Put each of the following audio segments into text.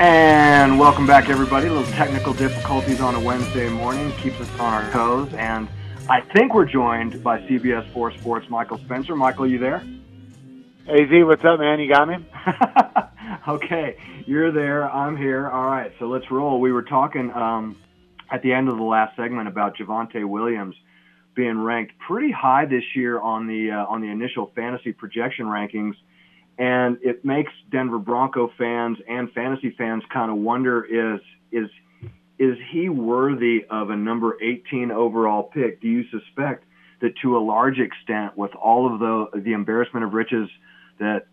And welcome back, everybody. A little technical difficulties on a Wednesday morning keeps us on our toes. And I think we're joined by CBS 4 Sports Michael Spencer. Michael, you there? Hey, Z, what's up, man? You got me? okay, you're there. I'm here. All right, so let's roll. We were talking um, at the end of the last segment about Javonte Williams being ranked pretty high this year on the uh, on the initial fantasy projection rankings and it makes Denver Bronco fans and fantasy fans kind of wonder is is is he worthy of a number 18 overall pick? Do you suspect that to a large extent, with all of the the embarrassment of riches that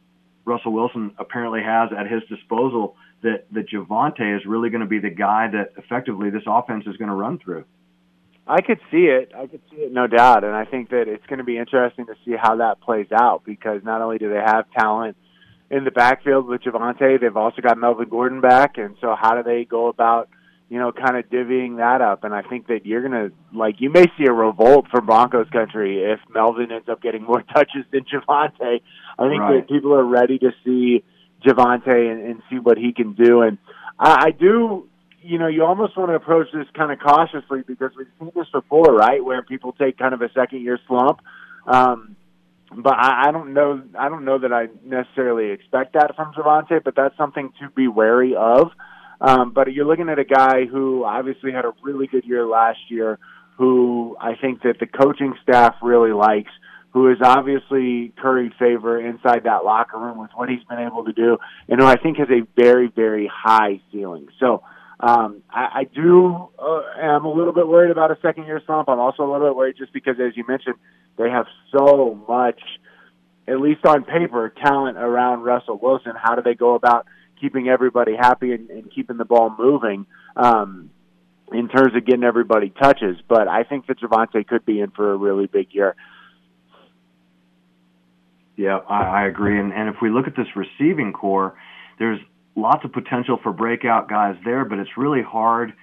Russell Wilson apparently has at his disposal, that that Javonte is really going to be the guy that effectively this offense is going to run through? I could see it. I could see it, no doubt. And I think that it's going to be interesting to see how that plays out because not only do they have talent in the backfield with Javonte, they've also got Melvin Gordon back. And so, how do they go about, you know, kind of divvying that up? And I think that you're going to, like, you may see a revolt from Broncos country if Melvin ends up getting more touches than Javonte. I think right. that people are ready to see Javonte and, and see what he can do. And I, I do you know, you almost want to approach this kind of cautiously because we've seen this before, right? Where people take kind of a second year slump. Um, but I, I don't know. I don't know that I necessarily expect that from Javonte, but that's something to be wary of. Um, but you're looking at a guy who obviously had a really good year last year, who I think that the coaching staff really likes, who is obviously curried favor inside that locker room with what he's been able to do, and who I think has a very, very high ceiling. So um, I, I do uh, am a little bit worried about a second year slump. I'm also a little bit worried just because, as you mentioned, they have so much, at least on paper, talent around Russell Wilson. How do they go about keeping everybody happy and, and keeping the ball moving um, in terms of getting everybody touches? But I think that Javonte could be in for a really big year. Yeah, I, I agree. And, and if we look at this receiving corps, there's lots of potential for breakout guys there, but it's really hard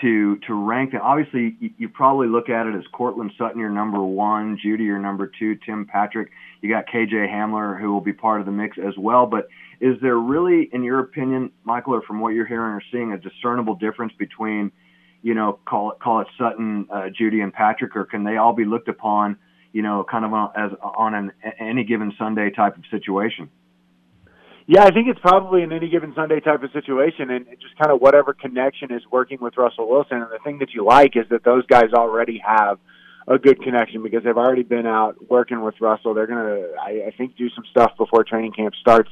to to rank them. Obviously, you, you probably look at it as Courtland Sutton, your number one, Jeudy, your number two, Tim Patrick. You got KJ Hamler, who will be part of the mix as well. But is there really, in your opinion, Michael, or from what you're hearing or seeing, a discernible difference between, you know, call it call it Sutton, uh, Jeudy, and Patrick, or can they all be looked upon, you know, kind of on, as on an any given Sunday type of situation? Yeah, I think it's probably an any given Sunday type of situation, and just kind of whatever connection is working with Russell Wilson. And the thing that you like is that those guys already have a good connection because they've already been out working with Russell. They're gonna, I, I think, do some stuff before training camp starts.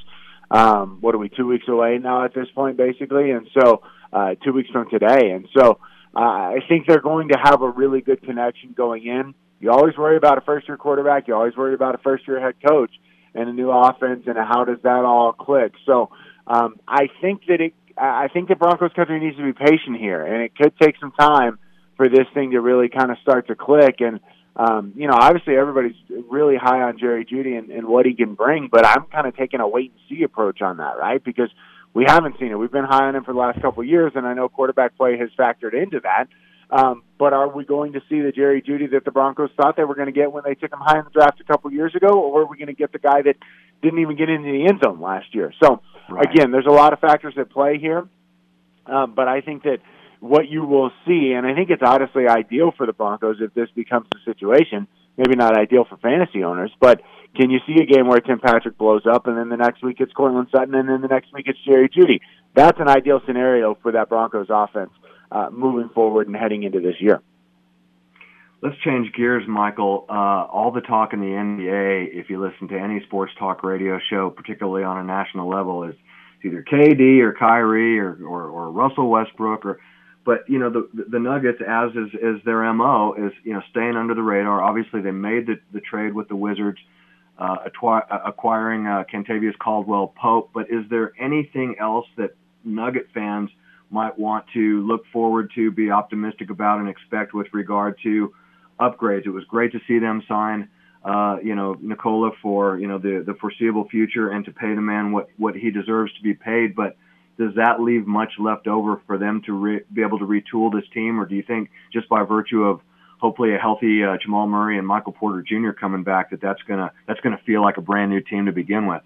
Um, what are we two weeks away now at this point, basically? And so, uh, two weeks from today, and so uh, I think they're going to have a really good connection going in. You always worry about a first year quarterback. You always worry about a first year head coach and a new offense and how does that all click. So um, I think that it. I think the Broncos country needs to be patient here, and it could take some time for this thing to really kind of start to click. And um, you know, obviously everybody's really high on Jerry Jeudy and, and what he can bring, but I'm kind of taking a wait and see approach on that, right? Because we haven't seen it. We've been high on him for the last couple of years, and I know quarterback play has factored into that. Um, but are we going to see the Jerry Jeudy that the Broncos thought they were going to get when they took him high in the draft a couple years ago, or are we going to get the guy that didn't even get into the end zone last year? So right. again, there's a lot of factors at play here, um, but I think that what you will see, and I think it's honestly ideal for the Broncos if this becomes the situation. Maybe not ideal for fantasy owners, but can you see a game where Tim Patrick blows up, and then the next week it's Courtland Sutton, and then the next week it's Jerry Jeudy? That's an ideal scenario for that Broncos offense uh, moving forward and heading into this year. Let's change gears, Michael. Uh, all the talk in the NBA, if you listen to any sports talk radio show, particularly on a national level, is either KD or Kyrie or, or, or Russell Westbrook or but you know the the Nuggets, as is is their mo, is you know staying under the radar. Obviously, they made the the trade with the Wizards, uh, acquiring uh, Kentavious Caldwell Pope. But is there anything else that Nugget fans might want to look forward to, be optimistic about, and expect with regard to upgrades. It was great to see them sign, uh, you know, Nikola for you know the the foreseeable future and to pay the man what what he deserves to be paid. But does that leave much left over for them to re- be able to retool this team, or do you think just by virtue of hopefully a healthy uh, Jamal Murray and Michael Porter Jr. coming back that that's gonna that's gonna feel like a brand new team to begin with?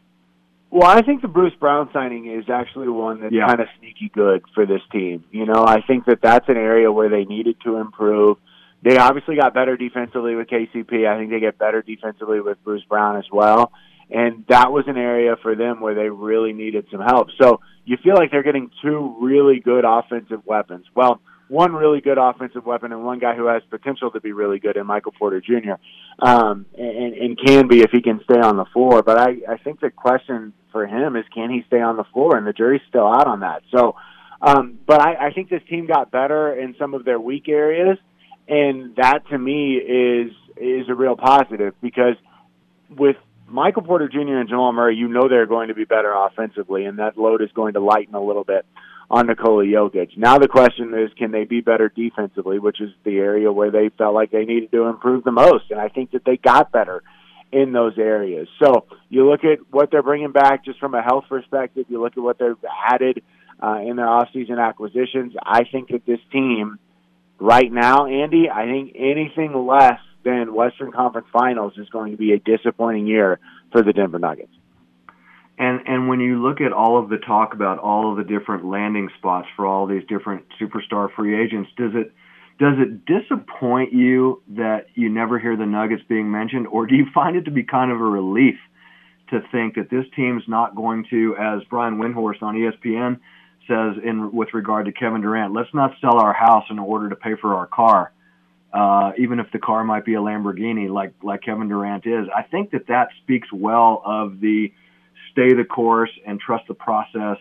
Well, I think the Bruce Brown signing is actually one that's Yeah. kind of sneaky good for this team. You know, I think that that's an area where they needed to improve. They obviously got better defensively with KCP. I think they get better defensively with Bruce Brown as well. And that was an area for them where they really needed some help. So you feel like they're getting two really good offensive weapons. Well, one really good offensive weapon and one guy who has potential to be really good in Michael Porter Jr. Um, and, and can be if he can stay on the floor. But I, I think the question for him is can he stay on the floor? And the jury's still out on that. So, um, but I, I think this team got better in some of their weak areas, and that to me is is a real positive because with Michael Porter Jr. and Jamal Murray, you know they're going to be better offensively, and that load is going to lighten a little bit on Nikola Jokic. Now the question is, can they be better defensively, which is the area where they felt like they needed to improve the most, and I think that they got better in those areas. So you look at what they're bringing back just from a health perspective. You look at what they've added uh, in their offseason acquisitions. I think that this team right now, Andy, I think anything less than Western Conference Finals is going to be a disappointing year for the Denver Nuggets. And and when you look at all of the talk about all of the different landing spots for all these different superstar free agents, does it does it disappoint you that you never hear the Nuggets being mentioned, or do you find it to be kind of a relief to think that this team's not going to, as Brian Windhorst on ESPN says in with regard to Kevin Durant, let's not sell our house in order to pay for our car, uh, even if the car might be a Lamborghini, like like Kevin Durant is. I think that that speaks well of the stay the course and trust the process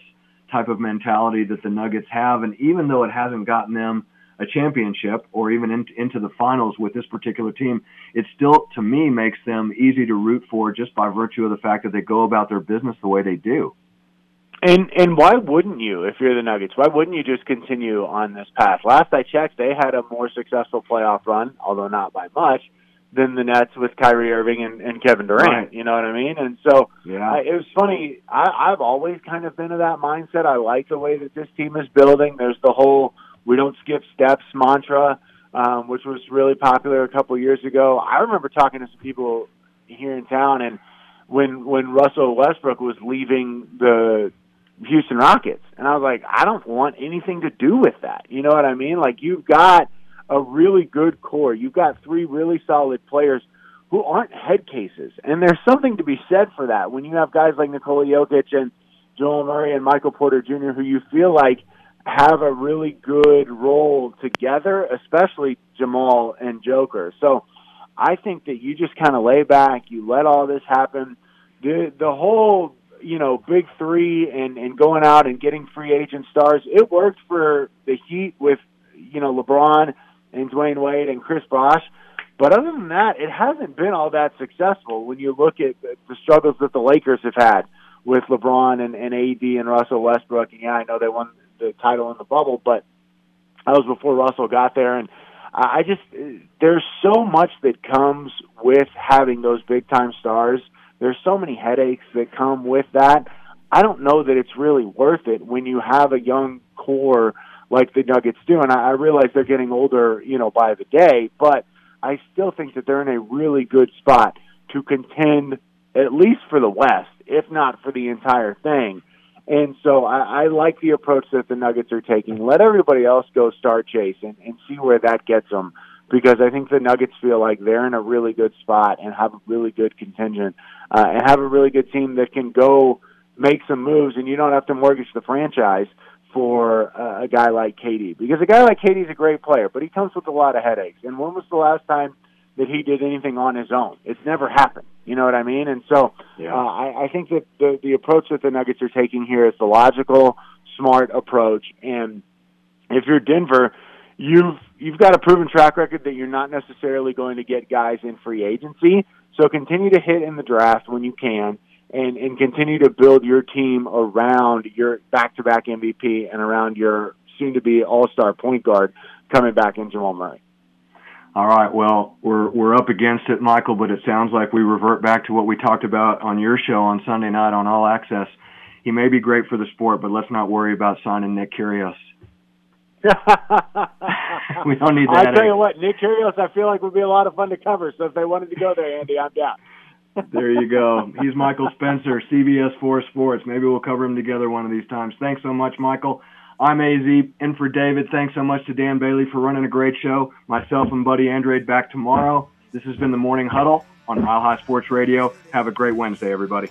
type of mentality that the Nuggets have. And even though it hasn't gotten them a championship or even in, into the finals with this particular team, it still, to me, makes them easy to root for just by virtue of the fact that they go about their business the way they do. And and why wouldn't you if you're the Nuggets? Why wouldn't you just continue on this path? Last I checked, they had a more successful playoff run, although not by much, than the Nets with Kyrie Irving and, and Kevin Durant. Right. You know what I mean? And so Yeah. I, it was funny. I, I've always kind of been of that mindset. I like the way that this team is building. There's the whole "we don't skip steps" mantra, um, which was really popular a couple years ago. I remember talking to some people here in town, and when when Russell Westbrook was leaving the Houston Rockets, and I was like, I don't want anything to do with that. You know what I mean? Like you've got a really good core. You've got three really solid players who aren't head cases. And there's something to be said for that when you have guys like Nikola Jokic and Jamal Murray and Michael Porter Jr., who you feel like have a really good role together, especially Jamal and Joker. So I think that you just kind of lay back, you let all this happen. The the whole you know big three and and going out and getting free agent stars, it worked for the Heat with you know LeBron and Dwyane Wade and Chris Bosh. But other than that, it hasn't been all that successful when you look at the, struggles that the Lakers have had with LeBron and, and AD and Russell Westbrook. And yeah, I know they won the title in the bubble, but that was before Russell got there. And I just, there's so much that comes with having those big time stars. There's so many headaches that come with that. I don't know that it's really worth it when you have a young core like the Nuggets do. And I, I realize they're getting older, you know, by the day, but I still think that they're in a really good spot to contend at least for the West, if not for the entire thing. And so I, I like the approach that the Nuggets are taking. Let everybody else go start chasing and see where that gets them. Because I think the Nuggets feel like they're in a really good spot and have a really good contingent uh, and have a really good team that can go make some moves, and you don't have to mortgage the franchise for uh, a guy like KD. Because a guy like KD is a great player, but he comes with a lot of headaches. And when was the last time that he did anything on his own? It's never happened. You know what I mean? And so Yeah. uh, I, I think that the the approach that the Nuggets are taking here is the logical, smart approach. And if you're Denver, you've you've got a proven track record that you're not necessarily going to get guys in free agency. So continue to hit in the draft when you can, and and continue to build your team around your back-to-back MVP and around your soon-to-be All-Star point guard coming back in Jamal Murray. All right. Well, we're we're up against it, Michael, but it sounds like we revert back to what we talked about on your show on Sunday night on All Access. He may be great for the sport, but let's not worry about signing Nick Kyrgios. We don't need that I'll tell you what, Nick Kyrgios, I feel like would be a lot of fun to cover. So if they wanted to go there, Andy, I'm down. There you go. He's Michael Spencer, CBS 4 Sports. Maybe we'll cover him together one of these times. Thanks so much, Michael. I'm AZ, in for David. Thanks so much to Dan Bailey for running a great show. Myself and Buddy Andrade back tomorrow. This has been the Morning Huddle on Mile High Sports Radio. Have a great Wednesday, everybody.